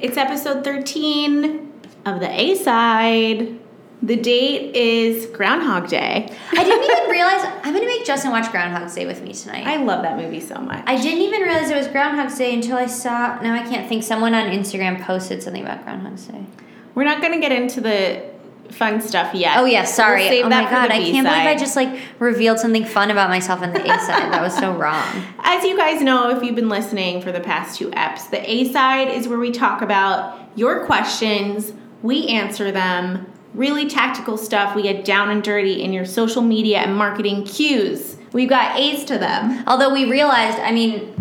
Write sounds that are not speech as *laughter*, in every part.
It's episode 13 of the A side. The date is Groundhog Day. I didn't even *laughs* realize I'm gonna make Justin watch Groundhog Day with me tonight. I love that movie so much. I didn't even realize it was Groundhog Day until I saw. Now I can't think. Someone on Instagram posted something about Groundhog Day. We're not going to get into the fun stuff yet. Oh yeah, sorry. We'll oh my god, I can't believe I just like revealed something fun about myself on the A side. That was so wrong. *laughs* As you guys know, if you've been listening for the past two eps, the A side is where we talk about your questions, we answer them, really tactical stuff. We get down and dirty in your social media and marketing cues. We've got A's to them. Although we realized, I mean,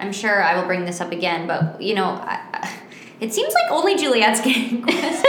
I'm sure I will bring this up again, but you know, I, it seems like only Juliet's getting *laughs* questions.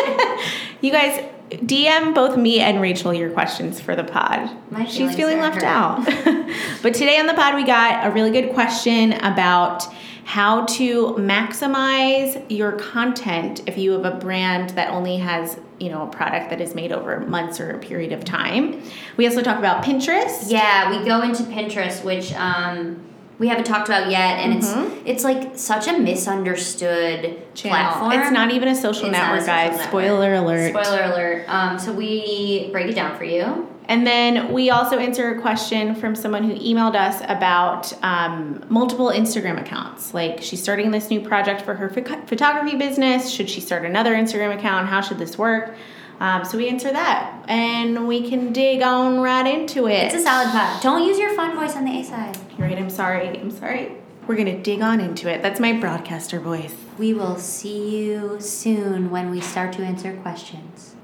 You guys DM both me and Rachel your questions for the pod. My She's feeling left hurt. out. *laughs* but today on the pod, we got a really good question about how to maximize your content if you have a brand that only has you know a product that is made over months or a period of time. We also talk about Pinterest. Yeah, we go into Pinterest, which um, we haven't talked about yet, and Mhm. it's it's like such a misunderstood Channel. platform. It's not even a social It's a network, social guys. network. Spoiler alert. Spoiler alert. Um, so we break it down for you. And then we also answer a question from someone who emailed us about um, multiple Instagram accounts. Like, she's starting this new project for her pho- photography business. Should she start another Instagram account? How should this work? Um, so we answer that, and we can dig on right into it. It's a solid pod. Don't use your fun voice on the A side. You're right. I'm sorry. I'm sorry. We're gonna dig on into it. That's my broadcaster voice. We will see you soon when we start to answer questions.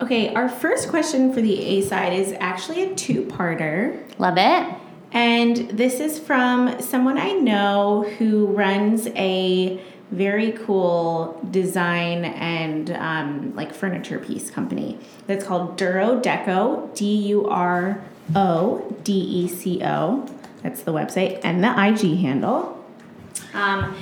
Okay, our first question for the A side is actually a two-parter. Love it. And this is from someone I know who runs a very cool design and um, like furniture piece company that's called Duro Deco, D U R O D E C O. That's the website and the IG handle. Um,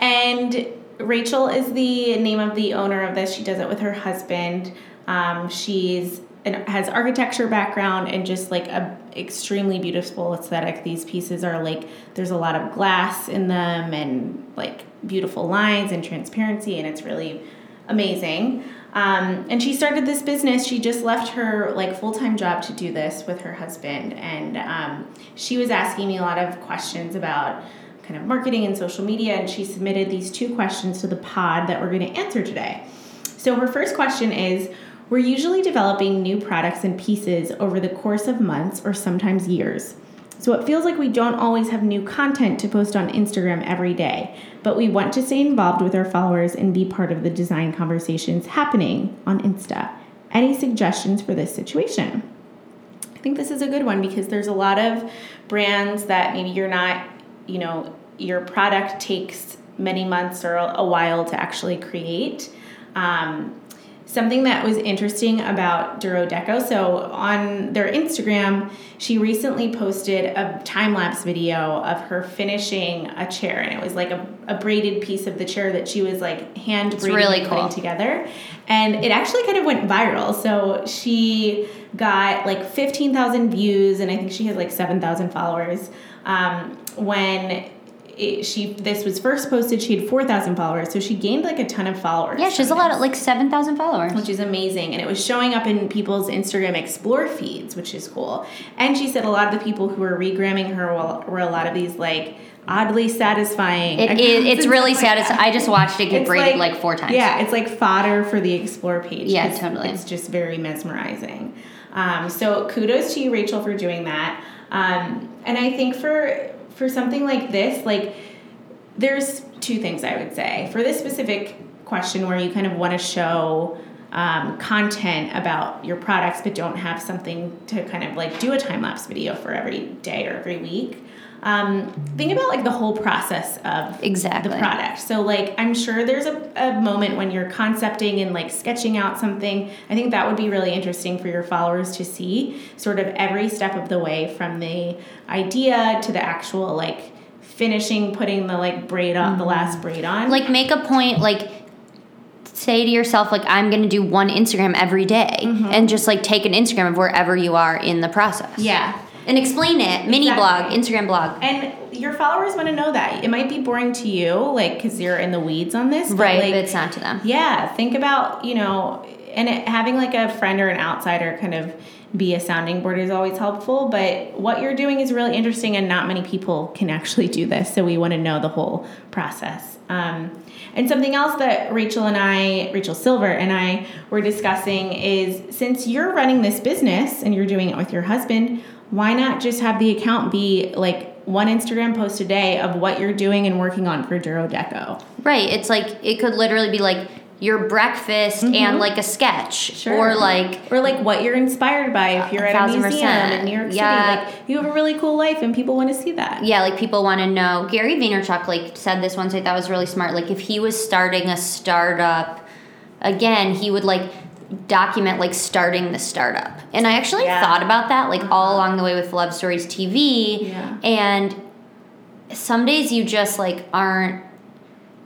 and Rachel is the name of the owner of this. She does it with her husband. Um, she's an, has architecture background and just like a extremely beautiful aesthetic. These pieces are like there's a lot of glass in them and like beautiful lines and transparency, and it's really amazing. Um, and she started this business. She just left her like full time job to do this with her husband, and um, she was asking me a lot of questions about kind of marketing and social media. And she submitted these two questions to the pod that we're going to answer today. So her first question is. We're usually developing new products and pieces over the course of months or sometimes years. So it feels like we don't always have new content to post on Instagram every day, but we want to stay involved with our followers and be part of the design conversations happening on Insta. Any suggestions for this situation? I think this is a good one because there's a lot of brands that maybe you're not, you know, your product takes many months or a while to actually create. Um, something that was interesting about Duro Deco. So on their Instagram, she recently posted a time lapse video of her finishing a chair, and it was like a, a braided piece of the chair that she was like hand braiding really and putting together, and it actually kind of went viral. So she got like fifteen thousand views, and I think she has like seven thousand followers. Um, when it, she this was first posted, she had four thousand followers, so she gained like a ton of followers. Yeah, she has a lot of like 7,000 followers. which is amazing. And it was showing up in people's Instagram explore feeds, which is cool. And she said a lot of the people who were regramming her were, were a lot of these like oddly satisfying. It, it, it's really like satisfying. I just watched it get It's braided like, four times. Yeah, it's like fodder for the explore page. yeah totally. It's just very mesmerizing. Um, so kudos to you, Rachel, for doing that. Um, and I think for for something like this, like there's two things I would say for this specific question where you kind of want to show um, content about your products but don't have something to kind of like do a time lapse video for every day or every week. Um, think about like the whole process of Exactly. the product. So like I'm sure there's a, a moment when you're concepting and like sketching out something. I think that would be really interesting for your followers to see sort of every step of the way from the idea to the actual like finishing putting the like braid on the last braid on. Like make a point, like say to yourself, like I'm gonna do one Instagram every day, Mm-hmm. and just like take an Instagram of wherever you are in the process. yeah. And explain it. Mini blog, Instagram blog. And your followers want to know that. It might be boring to you, like, because you're in the weeds on this. but, Right, like, but it's not to them. Yeah, think about, you know, and it, having like a friend or an outsider kind of be a sounding board is always helpful. But what you're doing is really interesting, and not many people can actually do this. So we want to know the whole process. Um, and something else that Rachel and I, Rachel Silver and I, were discussing is since you're running this business and you're doing it with your husband, why not just have the account be like one Instagram post a day of what you're doing and working on for Duro Deco? Right. It's like it could literally be like your breakfast and mm-hmm. like a sketch, or like or like what you're inspired by if you're A at a museum percent. in New York Yeah. City. Like you have a really cool life and people want to see that. yeah, like people want to know. Gary Vaynerchuk like said this once. I thought was really smart. Like if he was starting a startup, again, he would like document like starting the startup. And I actually Yeah. thought about that like uh-huh. all along the way with Love Stories TV. Yeah. And some days you just like aren't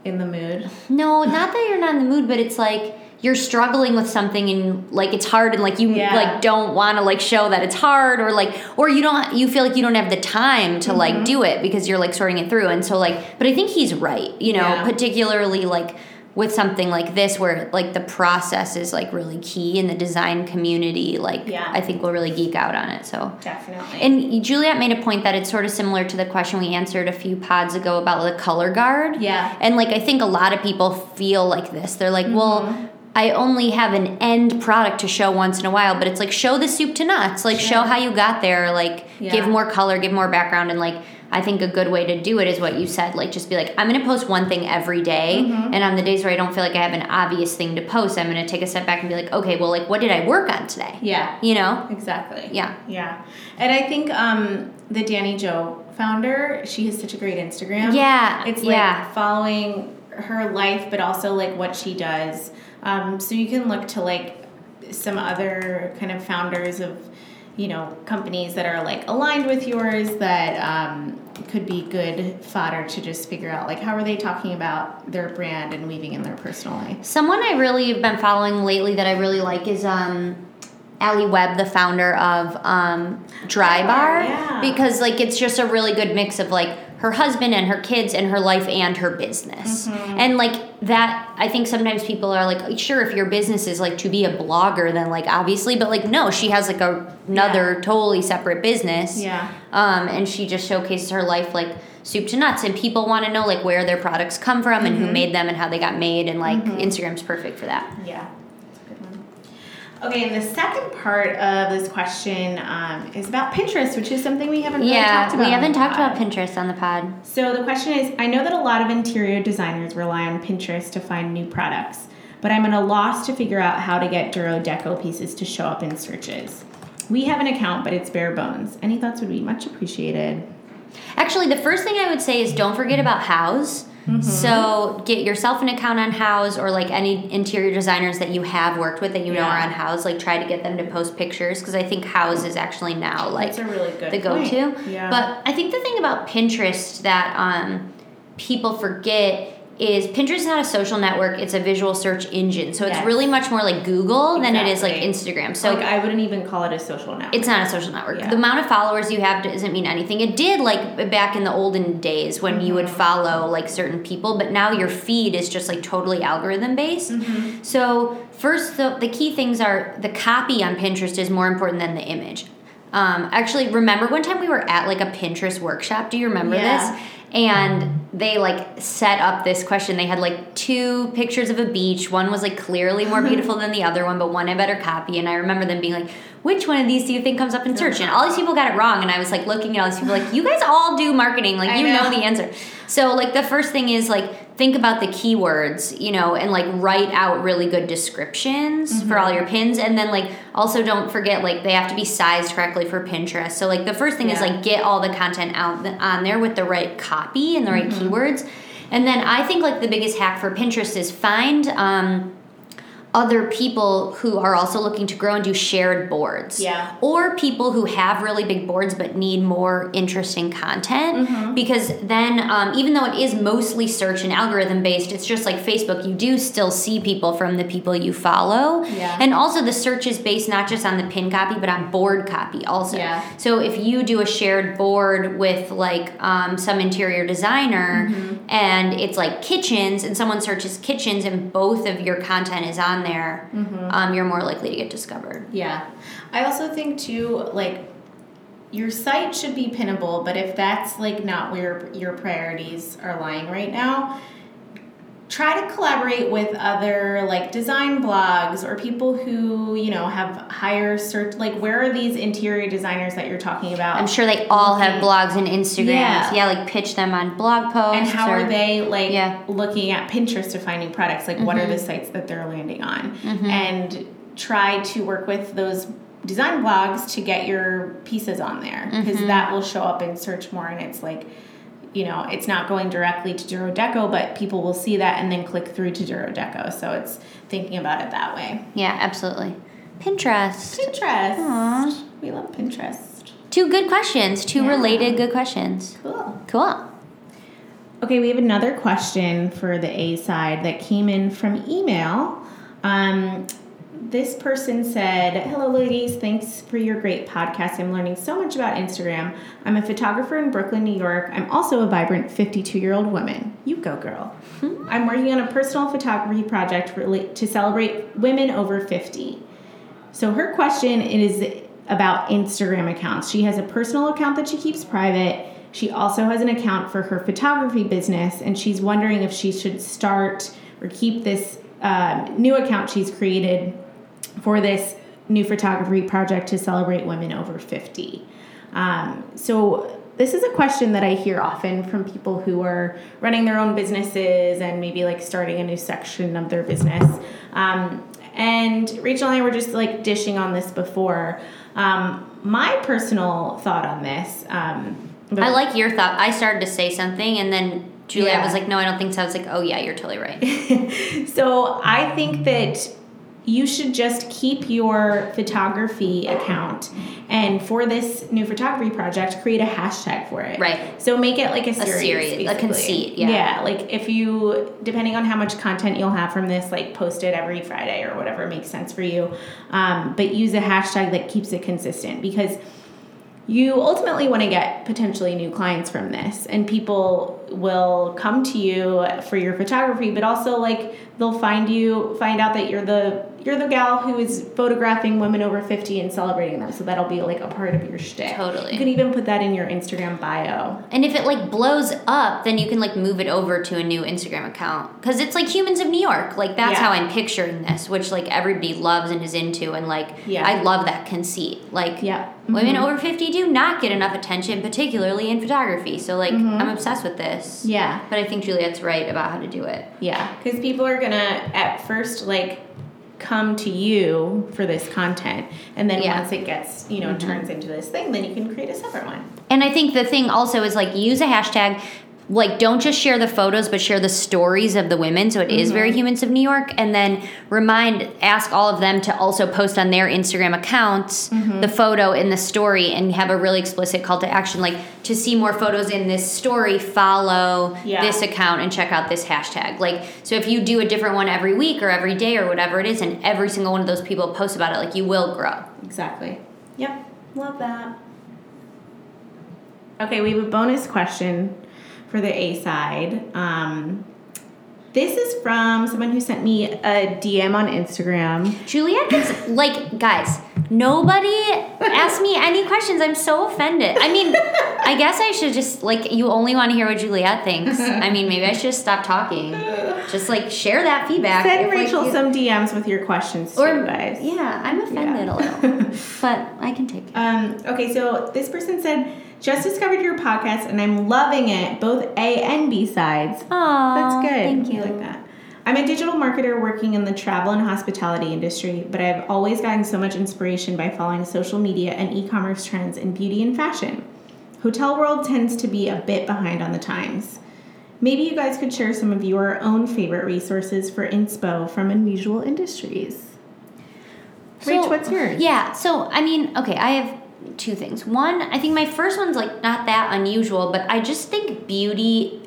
In the mood. No, not that you're not in the mood, but it's like you're struggling with something and like it's hard and like you Yeah. like don't want to like show that it's hard or like or you don't you feel like you don't have the time to Mm-hmm. like do it because you're like sorting it through and so like but I think he's right, you know, Yeah. particularly like with something like this where like the process is like really key in the design community like Yeah. I think we'll really geek out on it. So Definitely. and Juliet made a point that it's sort of similar to the question we answered a few pods ago about the color guard. Yeah. And like I think a lot of people feel like this. They're like, Mm-hmm. well, I only have an end product to show once in a while, but it's like show the soup to nuts. Like show how you got there, like Yeah. give more color, give more background and like I think a good way to do it is what you said. Like just be like, I'm gonna post one thing every day, Mm-hmm. and on the days where I don't feel like I have an obvious thing to post, I'm gonna take a step back and be like, okay, well like what did I work on today? yeah. You know? Exactly. Yeah. Yeah. And I think um, the Dannijo founder, she has such a great Instagram. Yeah, It's like yeah. following her life, but also like what she does. Um, so you can look to like some other kind of founders of, you know, companies that are like aligned with yours that um, could be good fodder to just figure out like how are they talking about their brand and weaving in their personal life. Someone I really have been following lately that I really like is um Alli Webb, the founder of um, Drybar, Bar, yeah. because like it's just a really good mix of like her husband and her kids and her life and her business, Mm-hmm. and like that. I think sometimes people are like, sure, if your business is like to be a blogger, then like obviously, but like no, she has like a, another totally separate business. Yeah. Um, and she just showcases her life like soup to nuts, and people want to know like where their products come from and who made them and how they got made, and like Instagram's perfect for that. Yeah, that's a good one. Okay, and the second part of this question um, is about Pinterest, which is something we haven't really yeah, talked about. we haven't talked pod. about Pinterest on the pod. So the question is I know that a lot of interior designers rely on Pinterest to find new products, but I'm at a loss to figure out how to get Duro Deco pieces to show up in searches. We have an account, but it's bare bones. Any thoughts would be much appreciated. Actually, the first thing I would say is don't forget about Houzz. So get yourself an account on Houzz or like any interior designers that you have worked with that you know Yeah. are on Houzz. Like try to get them to post pictures because I think Houzz is actually now like really good the go-to. Yeah. But I think the thing about Pinterest that um, people forget is Pinterest is not a social network; it's a visual search engine. So it's really much more like Google than it is like Instagram. So like I wouldn't even call it a social network. it's not a social network. Yeah. The amount of followers you have doesn't mean anything. It did like back in the olden days when you would follow like certain people, but now your feed is just like totally algorithm based. So first, the, the key things are the copy on Pinterest is more important than the image. Um, actually, remember one time we were at like a Pinterest workshop. Do you remember Yeah. this? And they like set up this question. They had like two pictures of a beach. One was like clearly more *laughs* beautiful than the other one, but one had better copy. And I remember them being like, "Which one of these do you think comes up in search?" And all these people got it wrong. And I was like looking at all these people like, "You guys all do marketing. Like I you know. know. the answer." So like the first thing is like think about the keywords, you know, and like write out really good descriptions for all your pins, and then like also don't forget like they have to be sized correctly for Pinterest. So like the first thing is like get all the content out on there with the right copy and the right keywords. And then I think like the biggest hack for Pinterest is find um, other people who are also looking to grow and do shared boards. Yeah. Or people who have really big boards but need more interesting content. Mm-hmm. Because then, um, even though it is mostly search and algorithm based, it's just like Facebook, you do still see people from the people you follow. Yeah. And also, the search is based not just on the pin copy, but on board copy also. Yeah. So if you do a shared board with like um, some interior designer Mm-hmm. and it's like kitchens and someone searches kitchens and both of your content is on there, Mm-hmm. um, you're more likely to get discovered. Yeah. I also think too, like your site should be pinnable, but if that's like not where your priorities are lying right now, try to collaborate with other like design blogs or people who, you know, have higher search like where are these interior designers that you're talking about? I'm sure they all have blogs and Instagrams. Yeah. Yeah, like pitch them on blog posts. and how or- are they like Yeah. looking at Pinterest to finding products? Like, what are Mm-hmm. the sites that they're landing on? And try to work with those design blogs to get your pieces on there because Mm-hmm. that will show up in search more. And it's like, you know, it's not going directly to Duro Deco, but people will see that and then click through to Duro Deco. So it's thinking about it that way. Yeah, absolutely. Pinterest. Pinterest. Aw. We love Pinterest. Two good questions. Two Yeah. related good questions. Cool. Cool. Okay, we have another question for the A side that came in from email. Um, this person said, Hello, ladies. Thanks for your great podcast. I'm learning so much about Instagram. I'm a photographer in Brooklyn, New York. I'm also a vibrant 52 year old woman. You go, girl. I'm working on a personal photography project to celebrate women over 50. So her question is about Instagram accounts. She has a personal account that she keeps private. She also has an account for her photography business, and she's wondering if she should start or keep this um, new account she's created for this new photography project to celebrate women over 50. Um, so this is a question that I hear often from people who are running their own businesses and maybe like starting a new section of their business. Um, and Rachel and I were just like dishing on this before. Um, my personal thought on this. Um, I like your thought. I started to say something and then Julia Yeah. was like, no, I don't think so. I was like, oh, yeah, you're totally right. *laughs* so I think that you should just keep your photography account and for this new photography project create a hashtag for it Right. so make it like a series, series, a conceit, yeah. yeah like if you depending on how much content you'll have from this like post it every friday or whatever makes sense for you um, but use a hashtag that keeps it consistent because you ultimately want to get potentially new clients from this and people will come to you for your photography but also like they'll find you find out that you're the you're the gal who is photographing women over 50 and celebrating them so that'll be like a part of your shtick Totally. you can even put that in your instagram bio And if it like blows up, then you can like move it over to a new Instagram account because it's like Humans of New York. Like that's Yeah. how I'm picturing this, which like everybody loves and is into, and like Yeah. I love that conceit. Like Yeah. women Mhm. over fifty do not get enough attention, particularly in photography. So like I'm obsessed with this. Mm-hmm. yeah But I think Juliet's right about how to do it. Yeah, because people are gonna at first like come to you for this content, and then Yeah. once it gets you know turns into this thing, then you can create a separate one. And I think the thing also is like use a hashtag. Like, don't just share the photos, but share the stories of the women. So it is very mm-hmm. Humans of New York. And then remind, ask all of them to also post on their Instagram accounts mm-hmm. the photo in the story and have a really explicit call to action. Like, to see more photos in this story, follow Yeah. this account and check out this hashtag. Like, so if you do a different one every week or every day or whatever it is, and every single one of those people post about it, like, you will grow. Exactly. Yep, love that. Okay, we have a bonus question for the A side. Um, this is from someone who sent me a DM on Instagram. Juliet gets like guys. Nobody asked me any questions. I'm so offended. I mean, I guess I should just like you only want to hear what Juliet thinks. I mean, maybe I should just stop talking. Just like share that feedback. Send if, like, Rachel you- some DMs with your questions or too, guys. yeah, I'm offended Yeah. a little, but I can take it. *laughs* Um, okay, so this person said, just discovered your podcast and I'm loving it, both A and B sides. Oh, That's good. Thank you. I like that. I'm a digital marketer working in the travel and hospitality industry, but I've always gotten so much inspiration by following social media and e commerce trends in beauty and fashion. Hotel world tends to be a bit behind on the times. maybe you guys could share some of your own favorite resources for inspo from unusual industries. Rach, what's yours? Yeah, so I mean, okay, I have two things. One, I think my first one's like not that unusual, but I just think beauty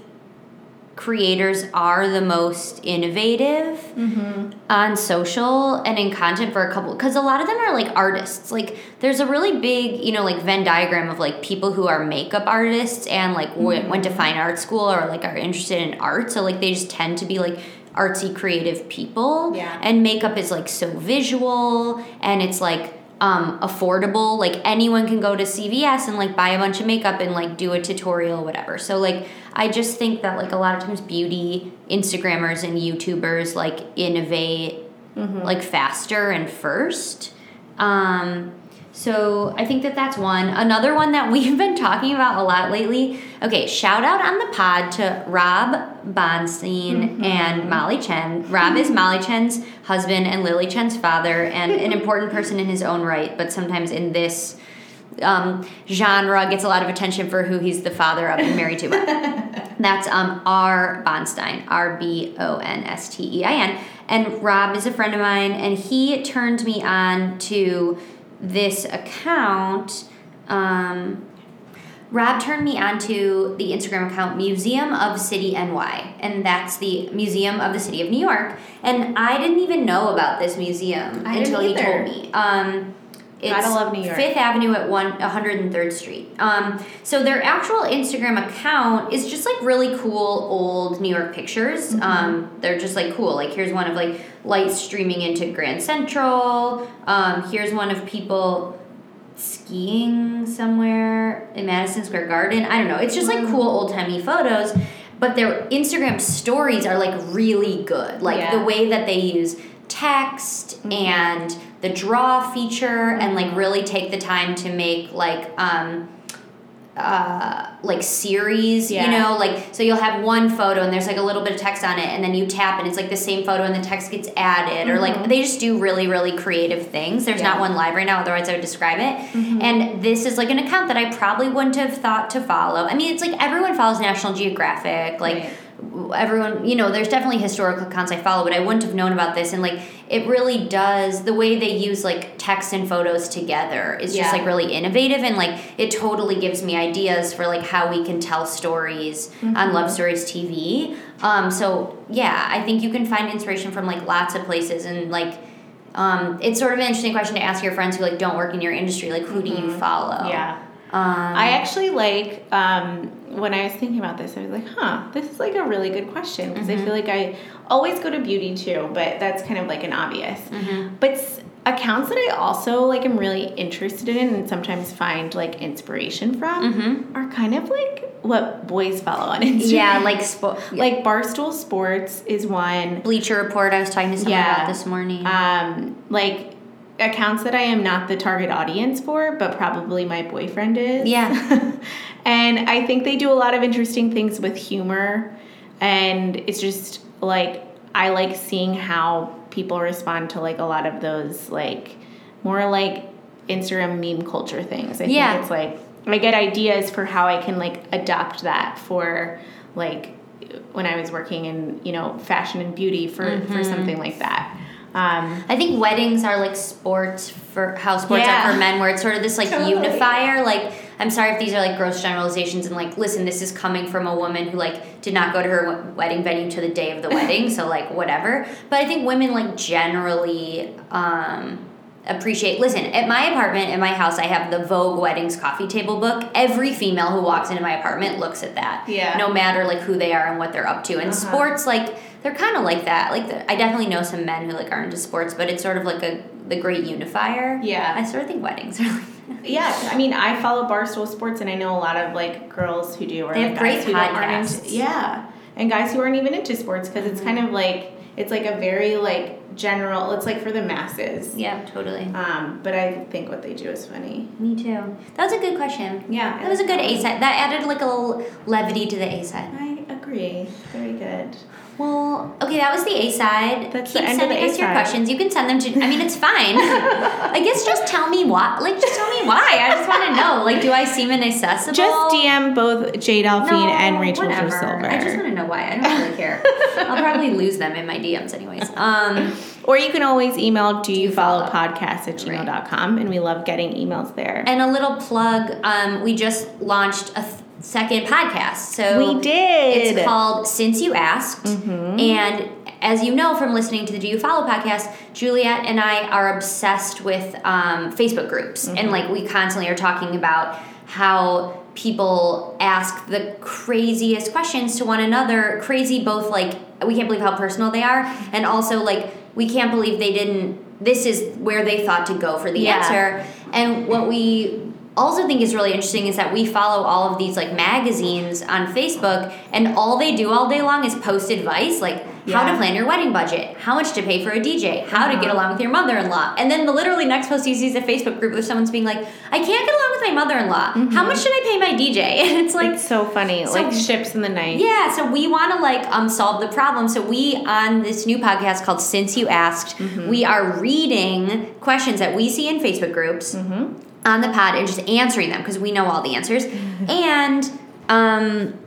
creators are the most innovative Mm-hmm. on social and in content for a couple because a lot of them are like artists like there's a really big you know like venn diagram of like people who are makeup artists and like w- went to fine art school or like are interested in art so like they just tend to be like artsy creative people Yeah. and makeup is like so visual and it's like um, affordable like anyone can go to cvs and like buy a bunch of makeup and like do a tutorial whatever. So like i just think that like a lot of times beauty instagrammers and youtubers like innovate like faster and first. Um, so I think that that's one. Another one that *laughs* we've been talking about a lot lately. Okay, shout out on the pod to Rob Bonstein and Molly Chen. Rob is *laughs* Molly Chen's husband and Lily Chen's father, and an important person in his own right. But sometimes in this um, genre, gets a lot of attention for who he's the father of and married to. *laughs* That's um, R. Bonstein, R B O N S T E I N. And Rob is a friend of mine, and he turned me on to this account. Um, Rob turned me on to the Instagram account Museum of City NY, and that's the Museum of the City of New York. And I didn't even know about this museum I until he told me. Um, it's love New York. Fifth Avenue at one 103rd Street. Um, so their actual Instagram account is just like really cool old New York pictures. Mm-hmm. Um, they're just like cool. Like here's one of like lights streaming into Grand Central. Um, here's one of people skiing somewhere in Madison Square Garden. I don't know. It's just like cool old timey photos. But their Instagram stories are like really good. Like Yeah. the way that they use text and the draw feature and like really take the time to make like um uh like series you know? Like so you'll have one photo and there's like a little bit of text on it and then you tap and it's like the same photo and the text gets added or like they just do really really creative things. There's not one live right now otherwise i would describe it. Mm-hmm. and this is like an account that i probably wouldn't have thought to follow. I mean it's like everyone follows national geographic like Right. Everyone you know there's definitely historical accounts i follow but i wouldn't have known about this. And like it really does the way they use like text and photos together is just like really innovative and like it totally gives me ideas for like how we can tell stories on love stories tv um, so yeah i think you can find inspiration from like lots of places and like um, it's sort of an interesting question to ask your friends who like don't work in your industry like who do you follow? Yeah. Um, I actually like um, when I was thinking about this, I was like, huh, this is like a really good question because I feel like I always go to beauty too, but that's kind of like an obvious. But s- accounts that I also like am really interested in and sometimes find like inspiration from are kind of like what boys follow on *laughs* Instagram. yeah like spo- like Barstool Sports is one. bleacher report i was talking to someone Yeah. about this morning Um, like accounts that I am not the target audience for, but probably my boyfriend is. Yeah. *laughs* and I think they do a lot of interesting things with humor, and it's just like I like seeing how people respond to like a lot of those like more like Instagram meme culture things. I Yeah. think it's like I get ideas for how I can like adopt that for like when I was working in you know fashion and beauty for Mm-hmm. for something like that. Um, I think weddings are like sports for how sports Yeah. are for men, where it's sort of this like Totally. unifier. Like, I'm sorry if these are like gross generalizations, and like, listen, this is coming from a woman who like did not go to her wedding venue to the day of the wedding, so like whatever. But I think women like generally um, appreciate. Listen, at my apartment, at my house, I have the Vogue Weddings coffee table book. Every female who walks into my apartment looks at that, Yeah. no matter like who they are and what they're up to. And Uh-huh. sports, like they're kind of like that. Like the, I definitely know some men who like are into sports, but it's sort of like a the great unifier. Yeah. I sort of think weddings are like that. Yeah, I mean, I follow Barstool Sports, and I know a lot of like girls who do, or They like have great guys who don't- aren't yeah, and guys who aren't even into sports because it's kind of like it's like a very like general. It's like for the masses. Yeah, totally. Um, but I think what they do is funny. Me too. That was a good question. Yeah, That was a good A side. That added like a little levity to the A side. I agree. Very good. Well, okay, that was the A side. That's Keep the end of sending us your questions. You can send them to. I mean, it's fine. *laughs* I guess just tell me why. Like, just tell me why. I just want to know. Like, do I seem inaccessible? Just DM both J Delphine No, and Rachel whatever. Silver. I just want to know why. I don't really care. *laughs* I'll probably lose them in my DMs anyways. Um, Or you can always email do you follow follow. podcast at gmail.com and we love getting emails there. and a little plug. Um, we just launched a th- second podcast. So we did. It's called Since You Asked. Mm-hmm. And as you know from listening to the Do You Follow podcast, Juliet and I are obsessed with um, Facebook groups. Mm-hmm. And like we constantly are talking about how people ask the craziest questions to one another. Crazy, both like, we can't believe how personal they are. And also, like, we can't believe they didn't, this is where they thought to go for the Yeah. answer. And what we also think is really interesting is that we follow all of these like magazines on Facebook and all they do all day long is post advice like how to plan your wedding budget, how much to pay for a DJ, how to get Uh-huh. along with your mother-in-law. And then the literally next post you see is a Facebook group where someone's being like, I can't get along with my mother-in-law. How much should I pay my DJ? *laughs* And it's like it's so funny. so- like ships in the night. yeah, so we want to like um solve the problem. So we on this new podcast called Since You Asked, Mm-hmm. we are reading questions that we see in Facebook groups Mm-hmm. On the pod and just answering them because we know all the answers. *laughs* and um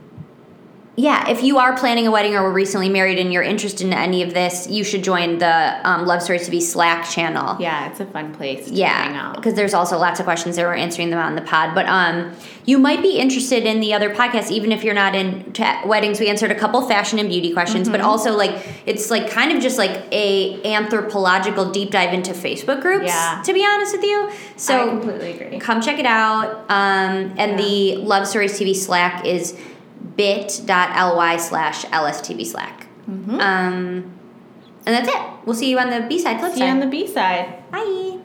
yeah, if you are planning a wedding or were recently married and you're interested in any of this, you should join the um, Love Stories TV Slack channel. Yeah, it's a fun place to hang Yeah, out. because there's also lots of questions that we're answering them on the pod. But um, you might be interested in the other podcasts, even if you're not in ta weddings. We answered a couple fashion and beauty questions, but Mm-hmm. also like it's like kind of just like a anthropological deep dive into Facebook groups. Yeah. To be honest with you, I so completely agree. come check it out. Um, and the Love Stories TV Slack is bit.ly slash lstv slack. Mm-hmm. Um, and that's it. We'll see you on the B side See you on the B side. Bye.